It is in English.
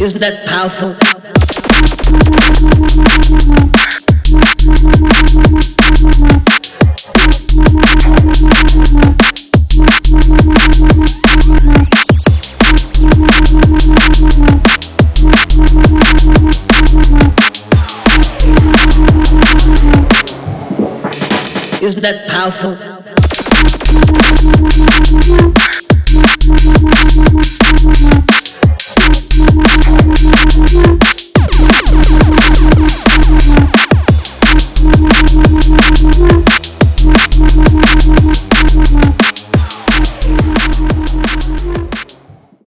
Isn't that powerful? Isn't that powerful?